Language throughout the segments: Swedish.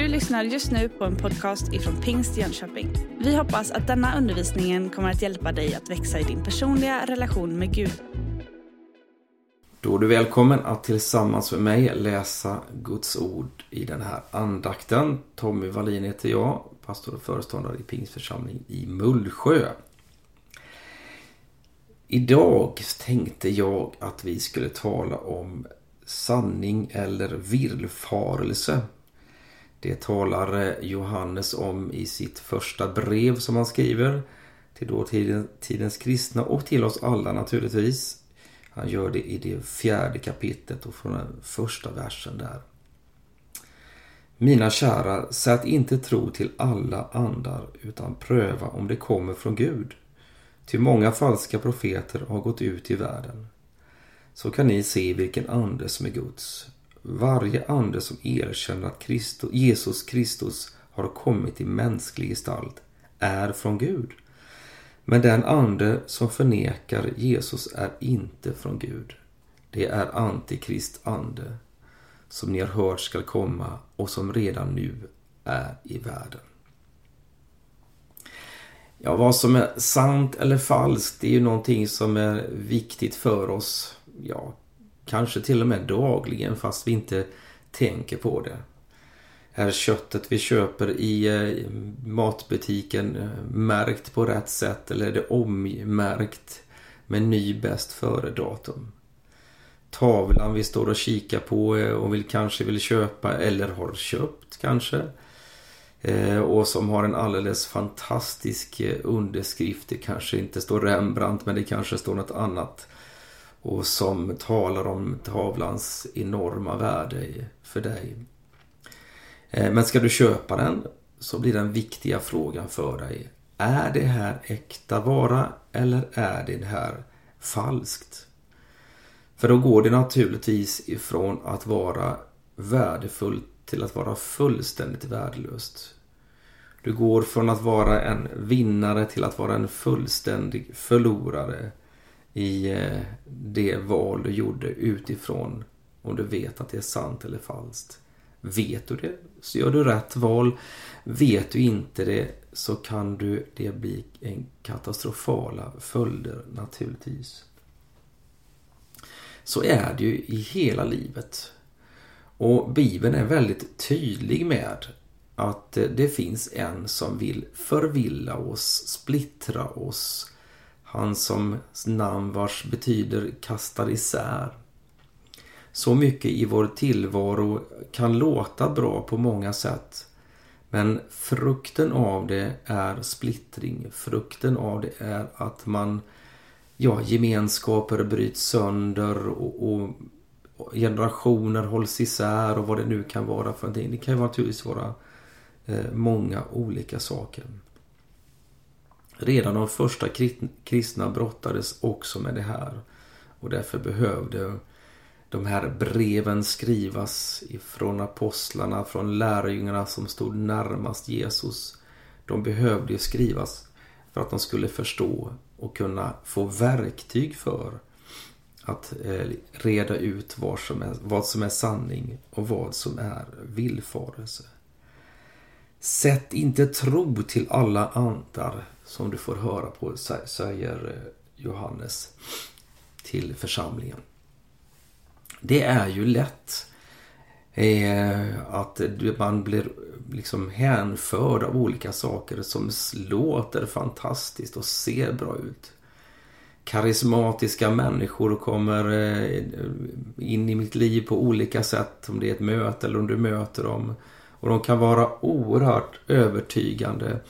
Du lyssnar just nu på en podcast ifrån Pingst Jönköping. Vi hoppas att denna undervisning kommer att hjälpa dig att växa i din personliga relation med Gud. Då är du välkommen att tillsammans med mig läsa Guds ord i den här andakten. Tommy Wallin heter jag, pastor och föreståndare i Pingstförsamling i Mullsjö. Idag tänkte jag att vi skulle tala om sanning eller villfarelse. Det talar eh, Johannes om i sitt första brev som han skriver till dåtidens kristna och till oss alla naturligtvis. Han gör det i det fjärde kapitlet och från den första versen där. Mina kära, sätt inte tro till alla andar utan pröva om det kommer från Gud. Ty många falska profeter har gått ut i världen. Så kan ni se vilken ande som är Guds. Varje ande som erkänner att Christus, Jesus Kristus har kommit i mänsklig gestalt är från Gud. Men den ande som förnekar Jesus är inte från Gud. Det är antikrist ande som ni har hört skall komma och som redan nu är i världen. Ja, vad som är sant eller falskt, det är ju någonting som är viktigt för oss. Ja, kanske till och med dagligen fast vi inte tänker på det. Är köttet vi köper i eh, matbutiken eh, märkt på rätt sätt eller är det ommärkt med ny bäst före-datum? Tavlan vi står och kikar på eh, och vill, kanske vill köpa eller har köpt kanske. Och som har en alldeles fantastisk underskrift. Det kanske inte står Rembrandt men det kanske står något annat och som talar om tavlans enorma värde för dig. Eh, men ska du köpa den så blir den viktiga frågan för dig. Är det här äkta vara eller är det här falskt? För då går det naturligtvis ifrån att vara värdefullt till att vara fullständigt värdelöst. Du går från att vara en vinnare till att vara en fullständig förlorare i eh, det val du gjorde utifrån om du vet att det är sant eller falskt. Vet du det så gör du rätt val. Vet du inte det så kan du det bli en katastrofala följder naturligtvis. Så är det ju i hela livet. Och Bibeln är väldigt tydlig med att det finns en som vill förvilla oss, splittra oss, han som namn vars betyder kastar isär. Så mycket i vår tillvaro kan låta bra på många sätt. Men frukten av det är splittring. Frukten av det är att man, ja, gemenskaper bryts sönder och, och, och generationer hålls isär och vad det nu kan vara för någonting. Det kan ju naturligtvis vara eh, många olika saker. Redan de första kristna brottades också med det här. Och därför behövde de här breven skrivas ifrån apostlarna, från lärjungarna som stod närmast Jesus. De behövde skrivas för att de skulle förstå och kunna få verktyg för att eh, reda ut vad som, är, vad som är sanning och vad som är villfarelse. Sätt inte tro till alla andar som du får höra på, säger eh, Johannes till församlingen. Det är ju lätt eh, att man blir liksom hänförd av olika saker som låter fantastiskt och ser bra ut. Karismatiska människor kommer eh, in i mitt liv på olika sätt. Om det är ett möte eller om du möter dem. Och de kan vara oerhört övertygande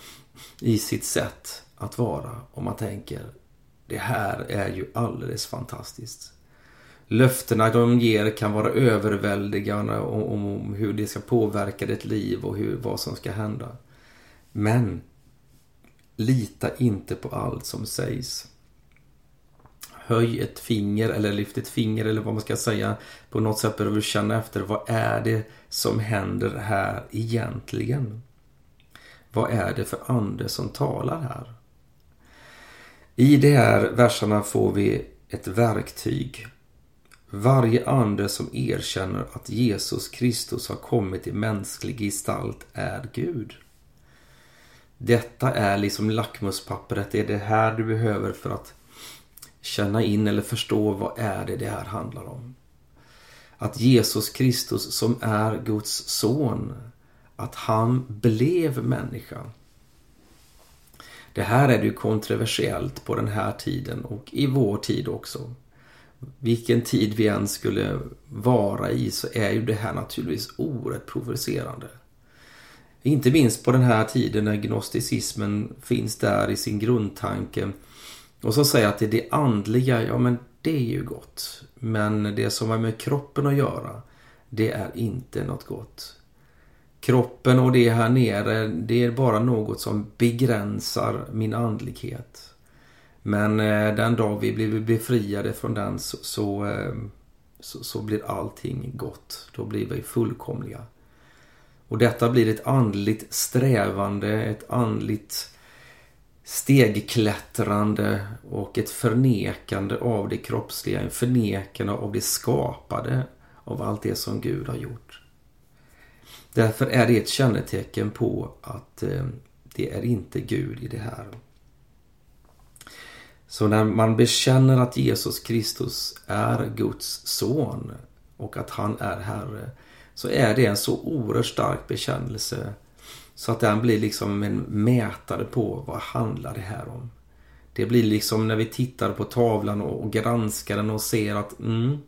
i sitt sätt att vara. Om man tänker, det här är ju alldeles fantastiskt. Löftena de ger kan vara överväldigande om, om hur det ska påverka ditt liv och hur, vad som ska hända. Men lita inte på allt som sägs. Höj ett finger eller lyft ett finger eller vad man ska säga. På något sätt behöver du känna efter. Vad är det som händer här egentligen? Vad är det för ande som talar här? I de här verserna får vi ett verktyg Varje ande som erkänner att Jesus Kristus har kommit i mänsklig gestalt är Gud. Detta är liksom lackmuspappret. Det är det här du behöver för att känna in eller förstå vad är det det här handlar om. Att Jesus Kristus som är Guds son, att han blev människa. Det här är ju kontroversiellt på den här tiden och i vår tid också. Vilken tid vi än skulle vara i så är ju det här naturligtvis oerhört provocerande. Inte minst på den här tiden när gnosticismen finns där i sin grundtanke. Och så säger att det är det andliga, ja men det är ju gott. Men det som har med kroppen att göra, det är inte något gott. Kroppen och det här nere, det är bara något som begränsar min andlighet. Men eh, den dag vi blir befriade från den så, så, eh, så, så blir allting gott. Då blir vi fullkomliga. Och detta blir ett andligt strävande, ett andligt stegklättrande och ett förnekande av det kroppsliga, en förnekande av det skapade av allt det som Gud har gjort. Därför är det ett kännetecken på att eh, det är inte Gud i det här. Så när man bekänner att Jesus Kristus är Guds son och att han är Herre så är det en så oerhört stark bekännelse så att den blir liksom en mätare på vad handlar det här om. Det blir liksom när vi tittar på tavlan och granskar den och ser att mm,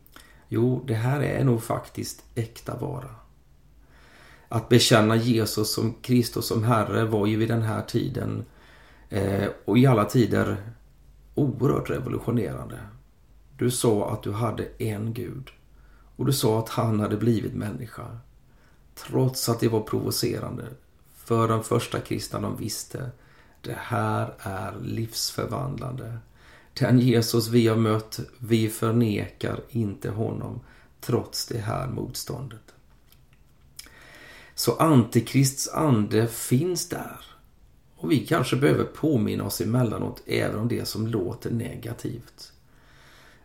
jo, det här är nog faktiskt äkta vara. Att bekänna Jesus som Kristus som Herre var ju vid den här tiden eh, och i alla tider oerhört revolutionerande. Du sa att du hade en Gud och du sa att han hade blivit människa. Trots att det var provocerande. För de första kristna de visste. Det här är livsförvandlande. Den Jesus vi har mött, vi förnekar inte honom trots det här motståndet. Så Antikrists ande finns där. Och vi kanske behöver påminna oss emellanåt även om det som låter negativt.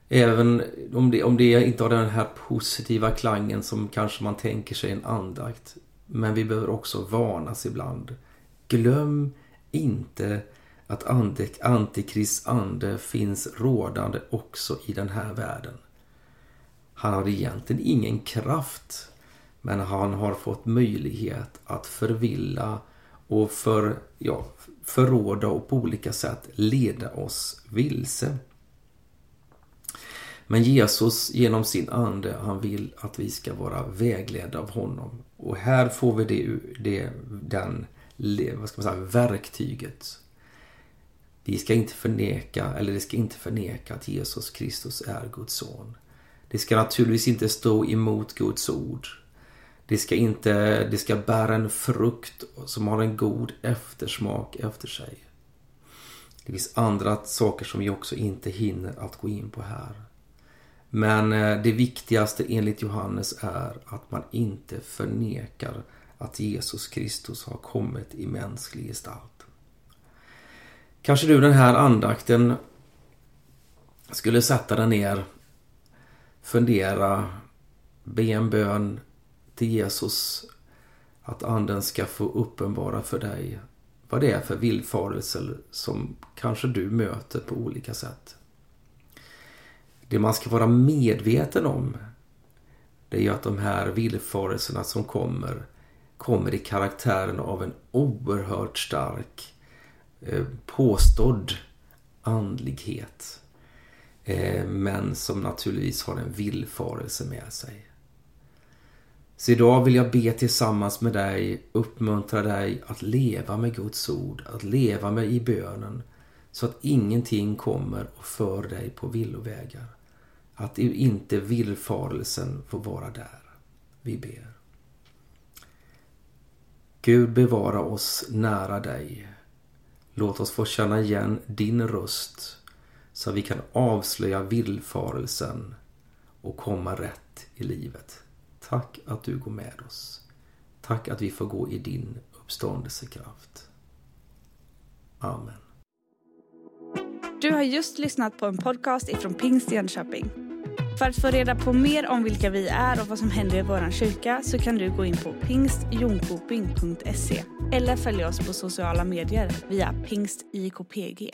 Även om det, om det inte har den här positiva klangen som kanske man tänker sig en andakt. Men vi behöver också varnas ibland. Glöm inte att Antikrists ande finns rådande också i den här världen. Han har egentligen ingen kraft men han har fått möjlighet att förvilla och för, ja, förråda och på olika sätt leda oss vilse. Men Jesus genom sin ande, han vill att vi ska vara vägledda av honom. Och här får vi det, det den, vad ska man säga, verktyget. Vi ska inte förneka, eller det ska inte förneka att Jesus Kristus är Guds son. Det ska naturligtvis inte stå emot Guds ord. Det ska inte, det ska bära en frukt som har en god eftersmak efter sig. Det finns andra saker som vi också inte hinner att gå in på här. Men eh, det viktigaste enligt Johannes är att man inte förnekar att Jesus Kristus har kommit i mänsklig gestalt. Kanske du den här andakten skulle sätta dig ner, fundera, be en bön till Jesus att anden ska få uppenbara för dig vad det är för villfarelser som kanske du möter på olika sätt. Det man ska vara medveten om det är ju att de här villfarelserna som kommer kommer i karaktären av en oerhört stark eh, påstådd andlighet. Eh, men som naturligtvis har en villfarelse med sig. Så idag vill jag be tillsammans med dig, uppmuntra dig att leva med Guds ord, att leva med i bönen. Så att ingenting kommer och för dig på villovägar. Att inte villfarelsen får vara där. Vi ber. Gud bevara oss nära dig. Låt oss få känna igen din röst så att vi kan avslöja villfarelsen och komma rätt i livet. Tack att du går med oss. Tack att vi får gå i din uppståndelsekraft. Amen. Du har just lyssnat på en podcast ifrån Pingst Jönköping. För att få reda på mer om vilka vi är och vad som händer i vår kyrka så kan du gå in på pingstjonkoping.se eller följa oss på sociala medier via pingstjkpg.